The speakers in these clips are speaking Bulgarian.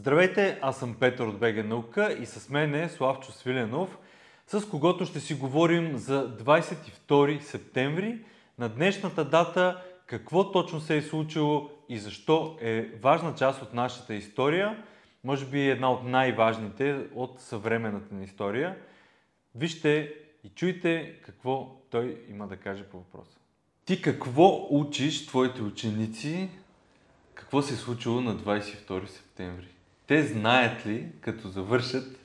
Здравейте, аз съм Петър от БГ Наука и с мен е Славчо Свиленов, с когото ще си говорим за 22 септември. На днешната дата какво точно се е случило и защо е важна част от нашата история, може би една от най-важните от съвременната ни история. Вижте и чуйте какво той има да каже по въпроса. Ти какво учиш твоите ученици? Какво се е случило на 22 септември? Те знаят ли, като завършат,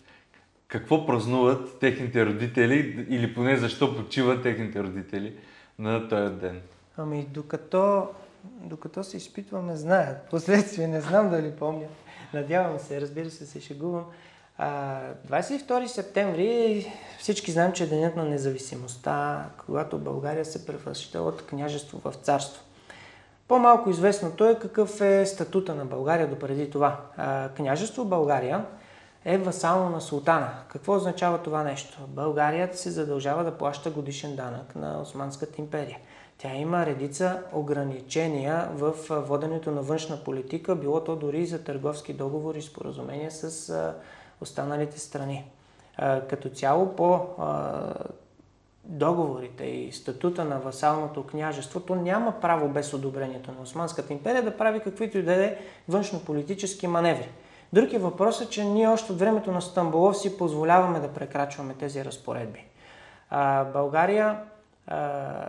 какво празнуват техните родители или поне защо почиват техните родители на този ден? Ами, докато, докато се изпитваме, знаят. Последствие не знам дали помня. Надявам се, разбира се, се шегувам. А, 22 септември всички знаем, че е денят на независимостта, когато България се превръща от княжество в царство. По-малко известното е какъв е статута на България допреди това. А, княжество България е васално на султана. Какво означава това нещо? България се задължава да плаща годишен данък на Османската империя. Тя има редица ограничения в воденето на външна политика, било то дори за търговски договори и споразумения с останалите страни. Като цяло по договорите и статута на васалното княжеството няма право без одобрението на Османската империя да прави каквито и да е външно-политически маневри. Друг е че ние още от времето на Стамбулов си позволяваме да прекрачваме тези разпоредби. А, България а,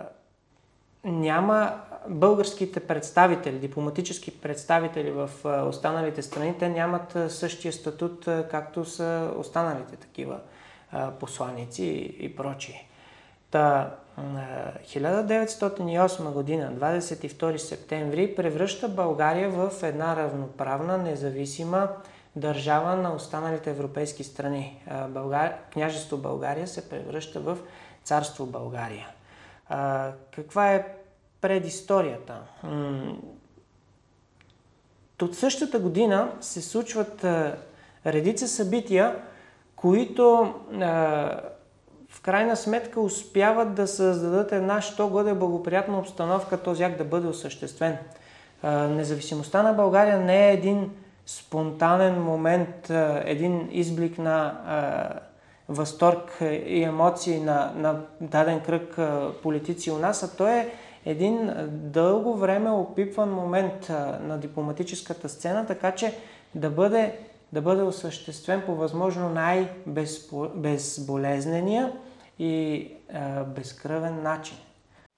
няма българските представители, дипломатически представители в останалите страни, те нямат същия статут, както са останалите такива посланици и прочие. Та, 1908 година, 22 септември, превръща България в една равноправна, независима държава на останалите европейски страни. Българ... Княжество България се превръща в царство България. А, каква е предисторията? От същата година се случват редица събития, които в крайна сметка успяват да създадат една що годе благоприятна обстановка този акт да бъде осъществен. Независимостта на България не е един спонтанен момент, един изблик на възторг и емоции на, на даден кръг политици у нас, а то е един дълго време опипван момент на дипломатическата сцена, така че да бъде, да бъде осъществен по възможно най-безболезнения и а, безкръвен начин.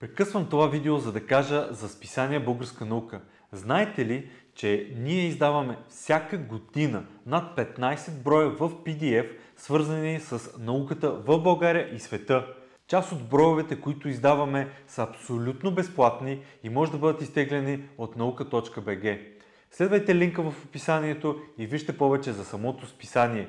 Прекъсвам това видео, за да кажа за списание Българска наука. Знаете ли, че ние издаваме всяка година над 15 броя в PDF, свързани с науката в България и света. Част от броевете, които издаваме, са абсолютно безплатни и може да бъдат изтеглени от nauka.bg. Следвайте линка в описанието и вижте повече за самото списание.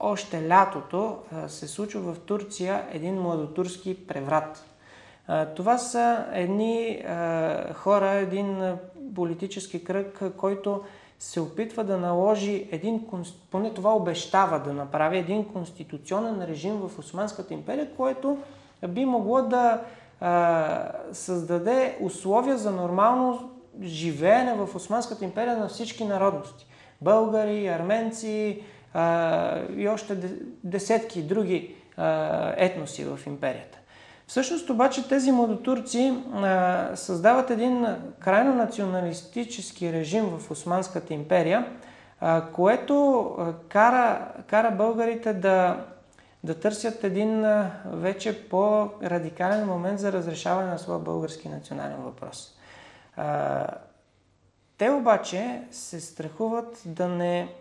още лятото, се случва в Турция един младотурски преврат. Това са едни хора, един политически кръг, който се опитва да наложи един, поне това обещава да направи един конституционен режим в Османската империя, което би могло да създаде условия за нормално живеене в Османската империя на всички народности. Българи, арменци а, и още десетки други а, етноси в империята. Всъщност обаче тези младотурци а, създават един крайно националистически режим в Османската империя, а, което а, кара, кара българите да да търсят един вече по-радикален момент за разрешаване на своя български национален въпрос. Те обаче се страхуват да не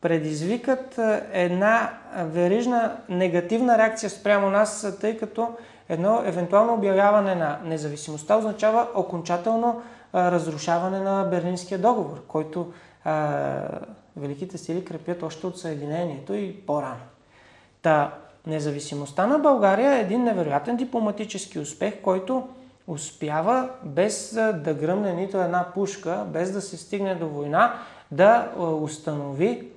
предизвикат една верижна негативна реакция спрямо нас, тъй като едно евентуално обявяване на независимостта означава окончателно разрушаване на Берлинския договор, който великите сили крепят още от Съединението и по-рано. Та, независимостта на България е един невероятен дипломатически успех, който успява без да гръмне нито една пушка, без да се стигне до война, да установи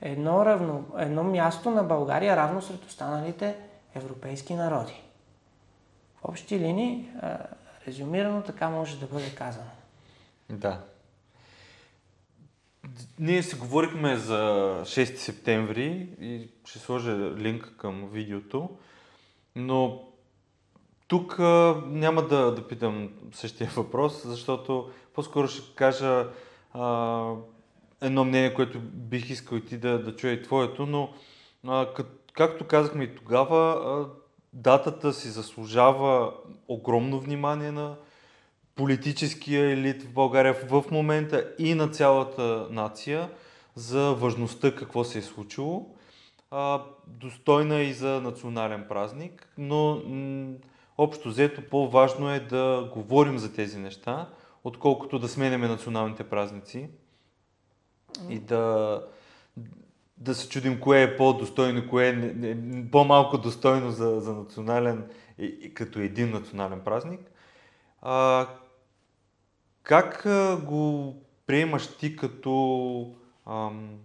едно, равно, едно място на България равно сред останалите европейски народи. В общи линии, резюмирано, така може да бъде казано. Да. Ние си говорихме за 6 септември и ще сложа линк към видеото, но тук а, няма да, да питам същия въпрос, защото по-скоро ще кажа а, едно мнение, което бих искал и ти да, да чуя и твоето, но а, как, както казахме и тогава, а, датата си заслужава огромно внимание на политическия елит в България в момента и на цялата нация за важността какво се е случило. А, достойна и за национален празник, но м- общо взето по-важно е да говорим за тези неща, отколкото да сменяме националните празници и да, да се чудим кое е по-достойно, кое е по-малко достойно за, за национален, като един национален празник. А, как го приемаш ти като ам,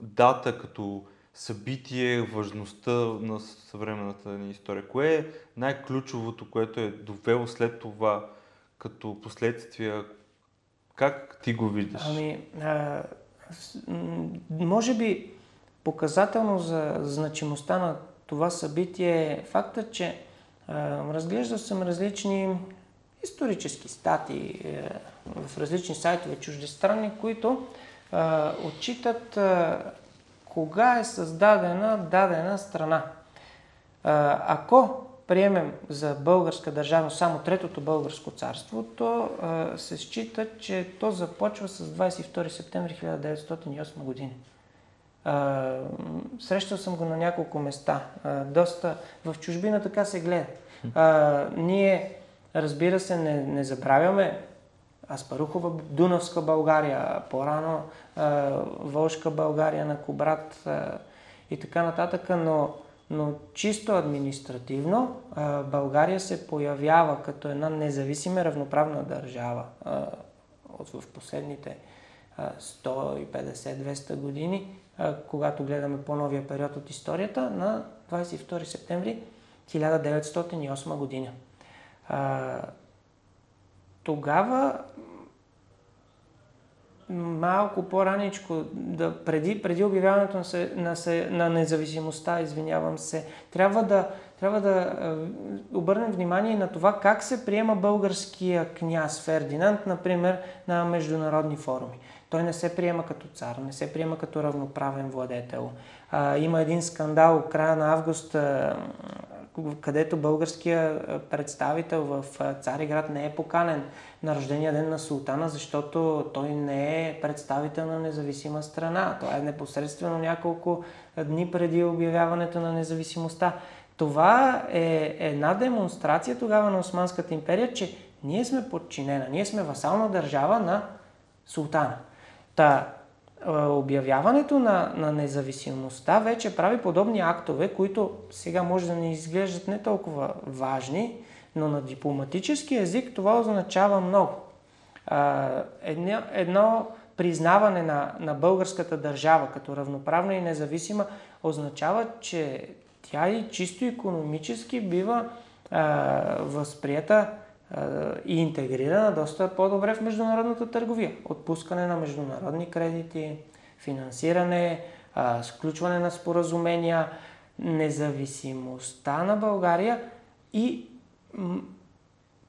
дата, като събитие, важността на съвременната ни история? Кое е най-ключовото, което е довело след това като последствия? Как ти го виждаш? Ами, а, може би показателно за значимостта на това събитие е факта, че разглеждал съм различни исторически статии е, в различни сайтове чуждестранни, които отчитат кога е създадена дадена страна. Ако приемем за българска държава само Третото българско царство, то а, се счита, че то започва с 22 септември 1908 година. А, срещал съм го на няколко места. А, доста в чужбина така се гледа. А, ние, разбира се, не, не забравяме Аспарухова, Дунавска България, по-рано а, Волшка България на Кобрат а, и така нататък, но но чисто административно България се появява като една независима равноправна държава в последните 150-200 години, когато гледаме по-новия период от историята, на 22 септември 1908 година. Тогава малко по-раничко, да, преди, преди обявяването на, се, на, се, на независимостта, извинявам се, трябва да, трябва да е, обърнем внимание на това как се приема българския княз Фердинанд, например, на международни форуми. Той не се приема като цар, не се приема като равноправен владетел. А, има един скандал края на август, а, където българския представител в Цариград не е поканен на рождения ден на султана, защото той не е представител на независима страна. Това е непосредствено няколко дни преди обявяването на независимостта. Това е една демонстрация тогава на Османската империя, че ние сме подчинена, ние сме васална държава на султана. Та, обявяването на, на независимостта вече прави подобни актове, които сега може да не изглеждат не толкова важни, но на дипломатически език това означава много. Едно, едно признаване на, на българската държава като равноправна и независима означава, че тя и чисто економически бива а, възприята а, и интегрирана доста по-добре в международната търговия. Отпускане на международни кредити, финансиране, сключване на споразумения, независимостта на България и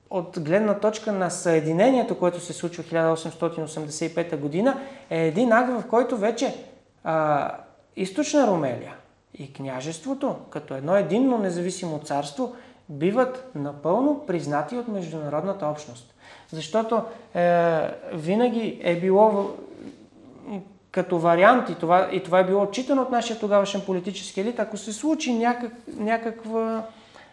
от гледна точка на съединението, което се случва в 1885 година, е един акт, в който вече а, източна Румелия и княжеството, като едно единно независимо царство, биват напълно признати от международната общност. Защото е, винаги е било като вариант и това, и това е било отчитано от нашия тогавашен политически елит, ако се случи някак, някаква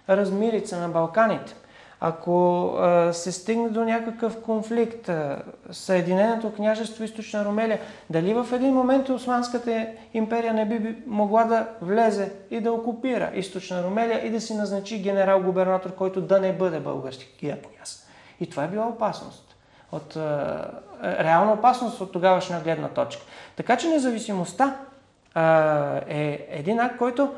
размирица на Балканите. Ако а, се стигне до някакъв конфликт, а, Съединеното княжество Източна Румелия, дали в един момент Османската империя не би могла да влезе и да окупира Източна Румелия и да си назначи генерал-губернатор, който да не бъде българския княз. И това е била опасност. От, а, реална опасност от тогавашна гледна точка. Така че независимостта а, е един акт, който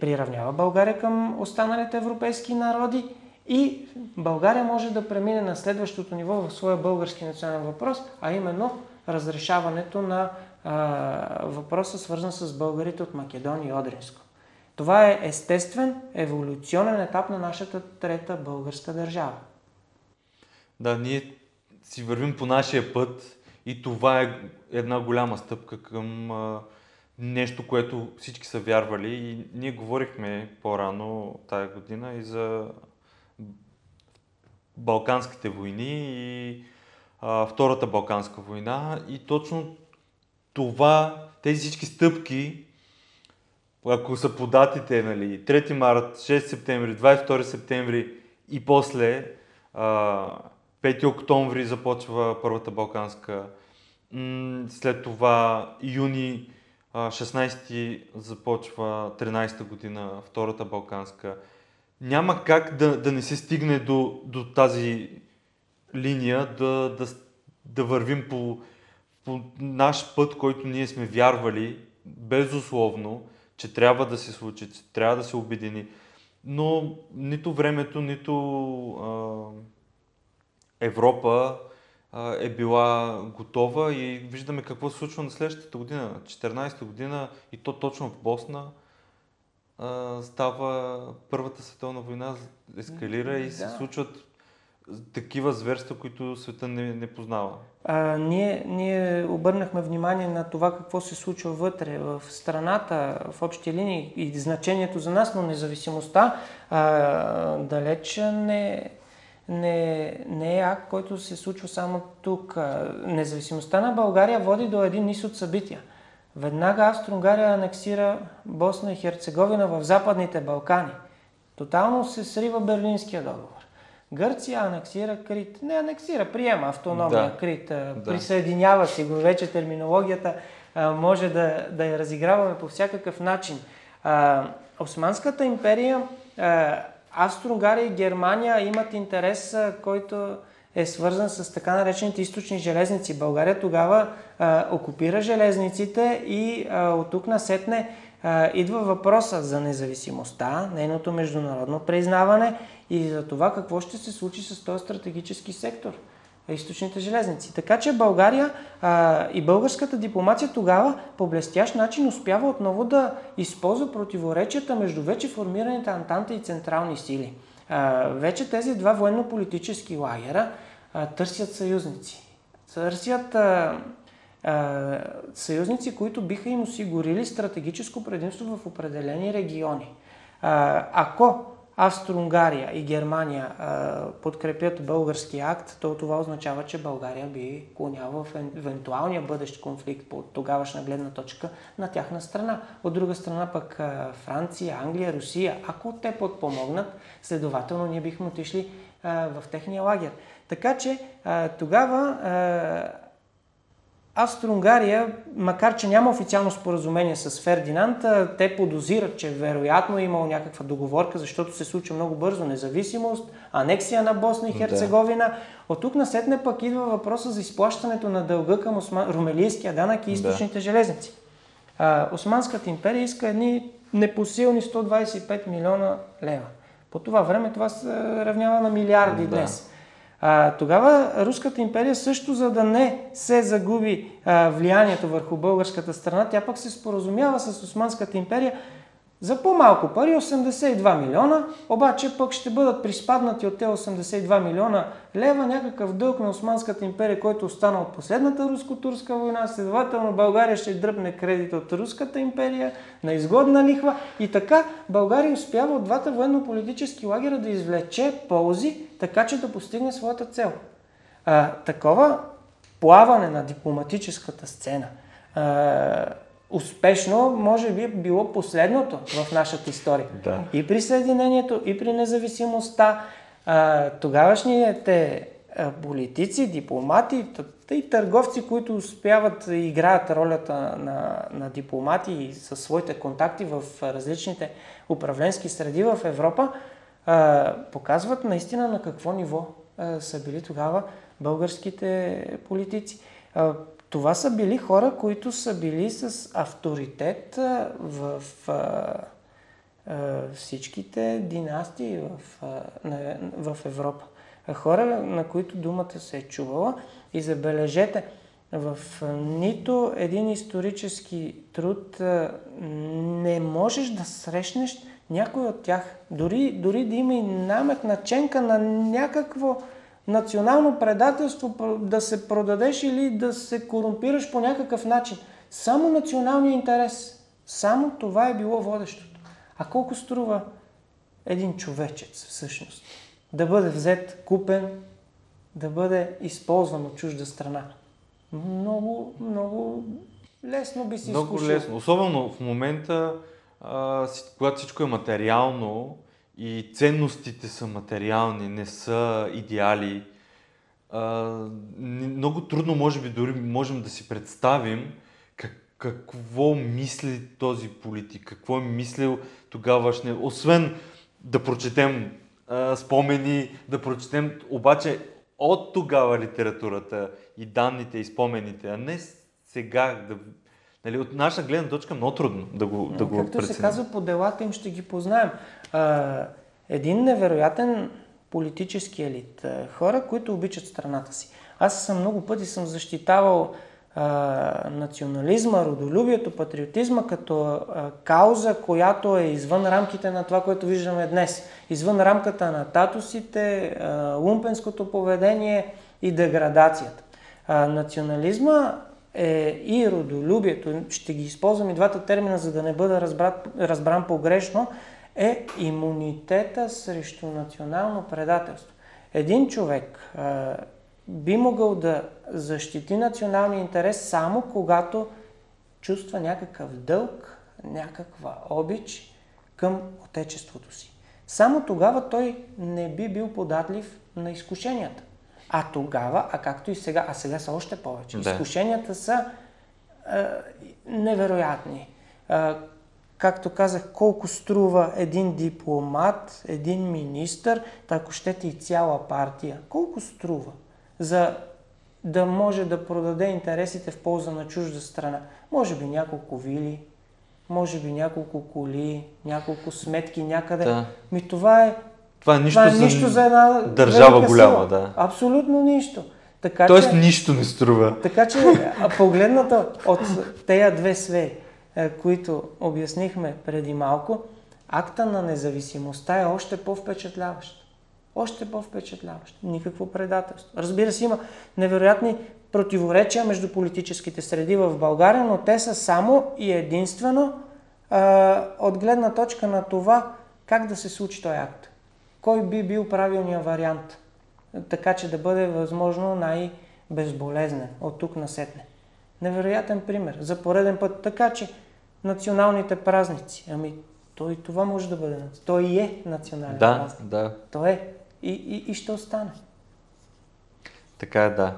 приравнява България към останалите европейски народи и България може да премине на следващото ниво в своя български национален въпрос, а именно разрешаването на а, въпроса, свързан с българите от Македония и Одринско. Това е естествен, еволюционен етап на нашата трета българска държава. Да, ние си вървим по нашия път и това е една голяма стъпка към а, нещо, което всички са вярвали. И ние говорихме по-рано тая година и за Балканските войни и а, Втората Балканска война. И точно това, тези всички стъпки, ако са по датите, нали, 3 март, 6 септември, 22 септември и после а, 5 октомври започва Първата Балканска, след това юни 16 започва 13-та година Втората Балканска. Няма как да, да не се стигне до, до тази линия, да, да, да вървим по, по наш път, който ние сме вярвали, безусловно, че трябва да се случи, че трябва да се обедини. Но нито времето, нито а, Европа а, е била готова и виждаме какво се случва на следващата година, 14-та година и то точно в Босна а, става Първата световна война, ескалира и се случват такива зверства, които света не, не познава. А, ние, ние обърнахме внимание на това какво се случва вътре, в страната, в общи линии и значението за нас, но независимостта а, далеч не, не, не е акт, който се случва само тук. Независимостта на България води до един низ от събития. Веднага Австро-Унгария анексира Босна и Херцеговина в Западните Балкани. Тотално се срива Берлинския договор. Гърция анексира Крит. Не анексира, приема автономия да. Крит. Да. Присъединява си го. Вече терминологията а, може да, да я разиграваме по всякакъв начин. А, Османската империя а, Австро-Унгария и Германия имат интерес, който е свързан с така наречените източни железници. България тогава а, окупира железниците и а, от тук насетне а, идва въпроса за независимостта, нейното международно признаване и за това какво ще се случи с този стратегически сектор източните железници. Така че България а, и българската дипломация тогава по блестящ начин успява отново да използва противоречията между вече формираните антанта и централни сили. Вече тези два военно-политически лагера а, търсят съюзници. Търсят а, а, съюзници, които биха им осигурили стратегическо предимство в определени региони. А, ако Австро-Унгария и Германия а, подкрепят български акт, то това означава, че България би клоняла в евентуалния бъдещ конфликт по тогавашна гледна точка на тяхна страна. От друга страна пък а, Франция, Англия, Русия, ако те подпомогнат, следователно ние бихме отишли а, в техния лагер. Така че а, тогава Австро-Унгария, макар че няма официално споразумение с Фердинанд, те подозират, че вероятно е имало някаква договорка, защото се случва много бързо независимост, анексия на Босна и Херцеговина. Да. От тук насетне пък идва въпроса за изплащането на дълга към Осман... румелийския данък и източните да. железници. А, Османската империя иска едни непосилни 125 милиона лева. По това време това се равнява на милиарди да. днес. А, тогава Руската империя също, за да не се загуби а, влиянието върху българската страна, тя пък се споразумява с Османската империя за по-малко пари, 82 милиона, обаче пък ще бъдат приспаднати от тези 82 милиона лева някакъв дълг на Османската империя, който остана от последната руско-турска война. Следователно България ще дръпне кредит от Руската империя на изгодна лихва и така България успява от двата военно-политически лагера да извлече ползи, така че да постигне своята цел. А, такова плаване на дипломатическата сцена успешно, може би било последното в нашата история. Да. И при Съединението, и при независимостта. а, тогавашните а, политици, дипломати и търговци, които успяват да играят ролята на, на дипломати и със своите контакти в различните управленски среди в Европа, а, показват наистина на какво ниво а, са били тогава българските политици. А, това са били хора, които са били с авторитет в а, а, всичките династии в, а, в Европа. Хора, на които думата се е чувала. И забележете, в нито един исторически труд не можеш да срещнеш някой от тях. Дори, дори да има и намек наченка на някакво национално предателство да се продадеш или да се корумпираш по някакъв начин. Само националния интерес. Само това е било водещото. А колко струва един човечец всъщност? Да бъде взет, купен, да бъде използван от чужда страна. Много, много лесно би си Много изкушил. лесно. Особено в момента, а, когато всичко е материално, и ценностите са материални, не са идеали. А, много трудно, може би, дори можем да си представим как, какво мисли този политик, какво е мислил тогавашния, освен да прочетем а, спомени, да прочетем обаче от тогава литературата и данните и спомените, а не сега да Нали, от наша гледна точка много трудно да го, да го Както се казва, по делата им ще ги познаем. А, един невероятен политически елит. Хора, които обичат страната си. Аз съм много пъти съм защитавал а, национализма, родолюбието, патриотизма като а, кауза, която е извън рамките на това, което виждаме днес. Извън рамката на татусите, а, лумпенското поведение и деградацията. А, национализма е и родолюбието, ще ги използвам и двата термина, за да не бъда разбран, разбран погрешно, е имунитета срещу национално предателство. Един човек а, би могъл да защити националния интерес само когато чувства някакъв дълг, някаква обич към отечеството си. Само тогава той не би бил податлив на изкушенията. А тогава, а както и сега, а сега са още повече. Да. Изкушенията са а, невероятни. А, както казах, колко струва един дипломат, един министър, ако щете и цяла партия. Колко струва за да може да продаде интересите в полза на чужда страна? Може би няколко вили, може би няколко коли, няколко сметки някъде. Да. Ми това е, това е нищо, това е нищо за, за една държава голяма, сила. да. Абсолютно нищо. Така, Тоест че, нищо не струва. Така че, погледната от тези две сфери, е, които обяснихме преди малко, акта на независимостта е още по-впечатляващ. Още по-впечатляващ. Никакво предателство. Разбира се, има невероятни противоречия между политическите среди в България, но те са само и единствено а, от гледна точка на това как да се случи този акт. Кой би бил правилният вариант, така че да бъде възможно най-безболезнен от тук на сетне. Невероятен пример. За пореден път. Така че националните празници. Ами, той това може да бъде. Той е национален да, празник. Да, Той е. И, и, и ще остане. Така е, да.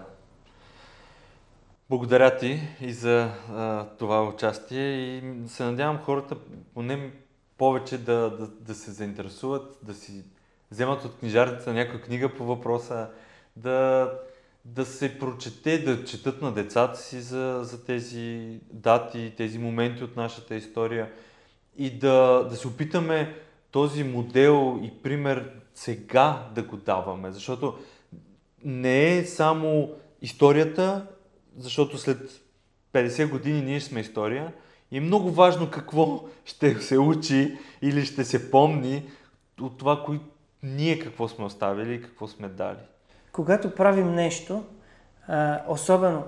Благодаря ти и за а, това участие и се надявам хората поне повече да, да, да се заинтересуват, да си вземат от книжарница някаква книга по въпроса, да, да се прочете, да четат на децата си за, за тези дати, тези моменти от нашата история и да, да се опитаме този модел и пример сега да го даваме, защото не е само историята, защото след 50 години ние сме история и е много важно какво ще се учи или ще се помни от това, кои, ние какво сме оставили и какво сме дали. Когато правим нещо, особено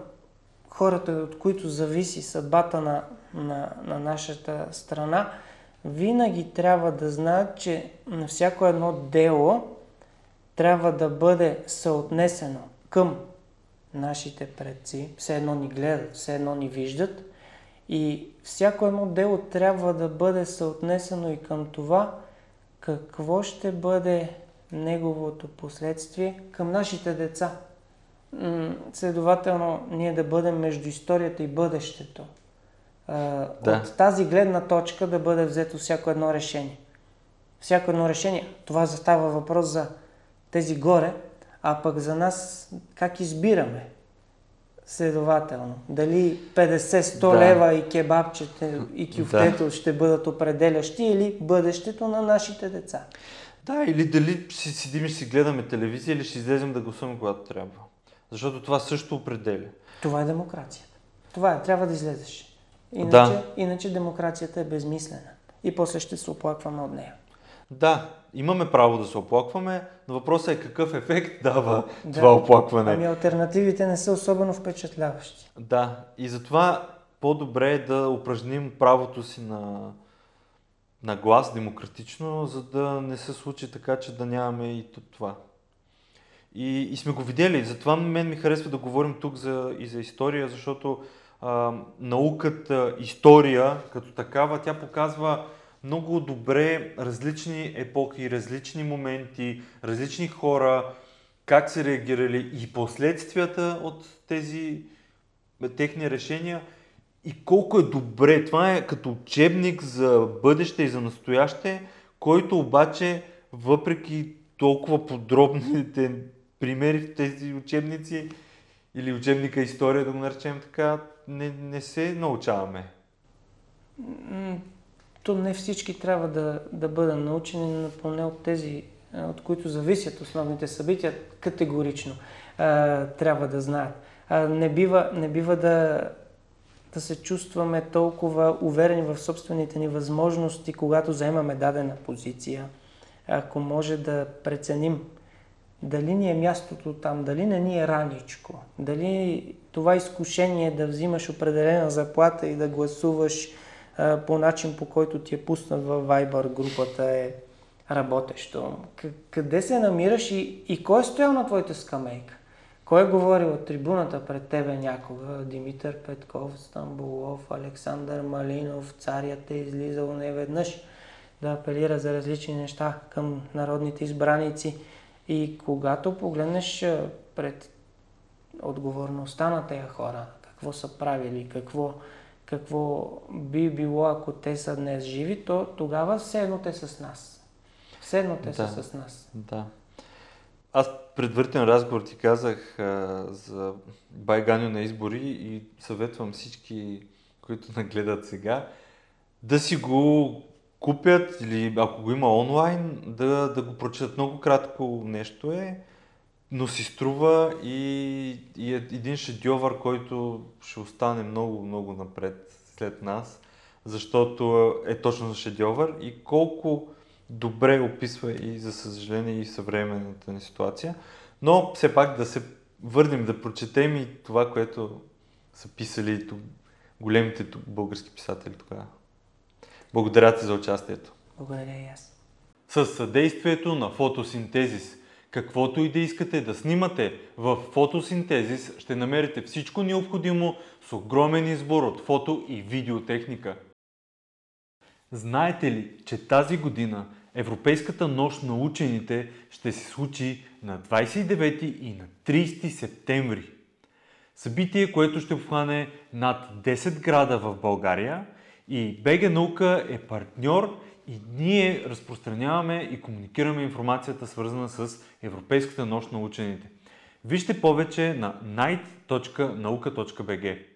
хората, от които зависи съдбата на, на, на нашата страна, винаги трябва да знаят, че на всяко едно дело трябва да бъде съотнесено към нашите предци, все едно ни гледат, все едно ни виждат и всяко едно дело трябва да бъде съотнесено и към това, какво ще бъде неговото последствие към нашите деца. Следователно, ние да бъдем между историята и бъдещето. Да. От тази гледна точка да бъде взето всяко едно решение. Всяко едно решение. Това застава въпрос за тези горе, а пък за нас как избираме. Следователно, дали 50-100 Да. лева и кебабчета и кюфтето ще бъдат определящи или бъдещето на нашите деца. Да, или дали си седим и си гледаме телевизия или ще излезем да гласуваме когато трябва. Защото това също определя. Това е демокрацията. Това е, трябва да излезеш. Иначе, Да. иначе демокрацията е безмислена. И после ще се оплакваме от нея. Да, имаме право да се оплакваме, но въпросът е какъв ефект дава Да. това оплакване. Ами альтернативите не са особено впечатляващи. Да, и затова по-добре е да упражним правото си на, на глас демократично, за да не се случи така, че да нямаме и това. И, и сме го видели, затова мен ми харесва да говорим тук за, и за история, защото а, науката, история като такава, тя показва много добре различни епохи, различни моменти, различни хора, как се реагирали и последствията от тези техни решения и колко е добре. Това е като учебник за бъдеще и за настояще, който обаче, въпреки толкова подробните примери в тези учебници или учебника история, да го наречем така, не, не се научаваме. То не всички трябва да, да бъдат научени, поне от тези, от които зависят основните събития, категорично а, трябва да знаят. А, не бива, не бива да, да се чувстваме толкова уверени в собствените ни възможности, когато заемаме дадена позиция. Ако може да преценим дали ни е мястото там, дали не ни е раничко, дали това изкушение да взимаш определена заплата и да гласуваш по начин, по който ти е пуснат във Viber групата е работещо. Къде се намираш и, и кой е стоял на твоята скамейка? Кой е говорил от трибуната пред тебе някога? Димитър Петков, Стамбулов, Александър Малинов, царят е излизал неведнъж да апелира за различни неща към народните избраници. И когато погледнеш пред отговорността на тези хора, какво са правили, какво, какво би било, ако те са днес живи, то тогава все едно те са с нас. Все едно те Да. са с нас. Да. Аз предварителен разговор ти казах а, за байганю на избори и съветвам всички, които нагледат сега, да си го купят или ако го има онлайн, да, да го прочитат. Много кратко нещо е, но си струва и, и е един шедьовър, който ще остане много, много напред след нас, защото е точно за шедьовър и колко добре описва и за съжаление и съвременната ни ситуация. Но все пак да се върнем, да прочетем и това, което са писали тук, големите тук български писатели тогава. Благодаря ти за участието. Благодаря и аз. С съдействието на фотосинтезис. Каквото и да искате да снимате, в фотосинтезис ще намерите всичко необходимо с огромен избор от фото и видеотехника. Знаете ли, че тази година Европейската нощ на учените ще се случи на 29 и на 30 септември? Събитие, което ще обхване над 10 града в България и БГ Наука е партньор и ние разпространяваме и комуникираме информацията свързана с Европейската нощ на учените. Вижте повече на night.nauka.bg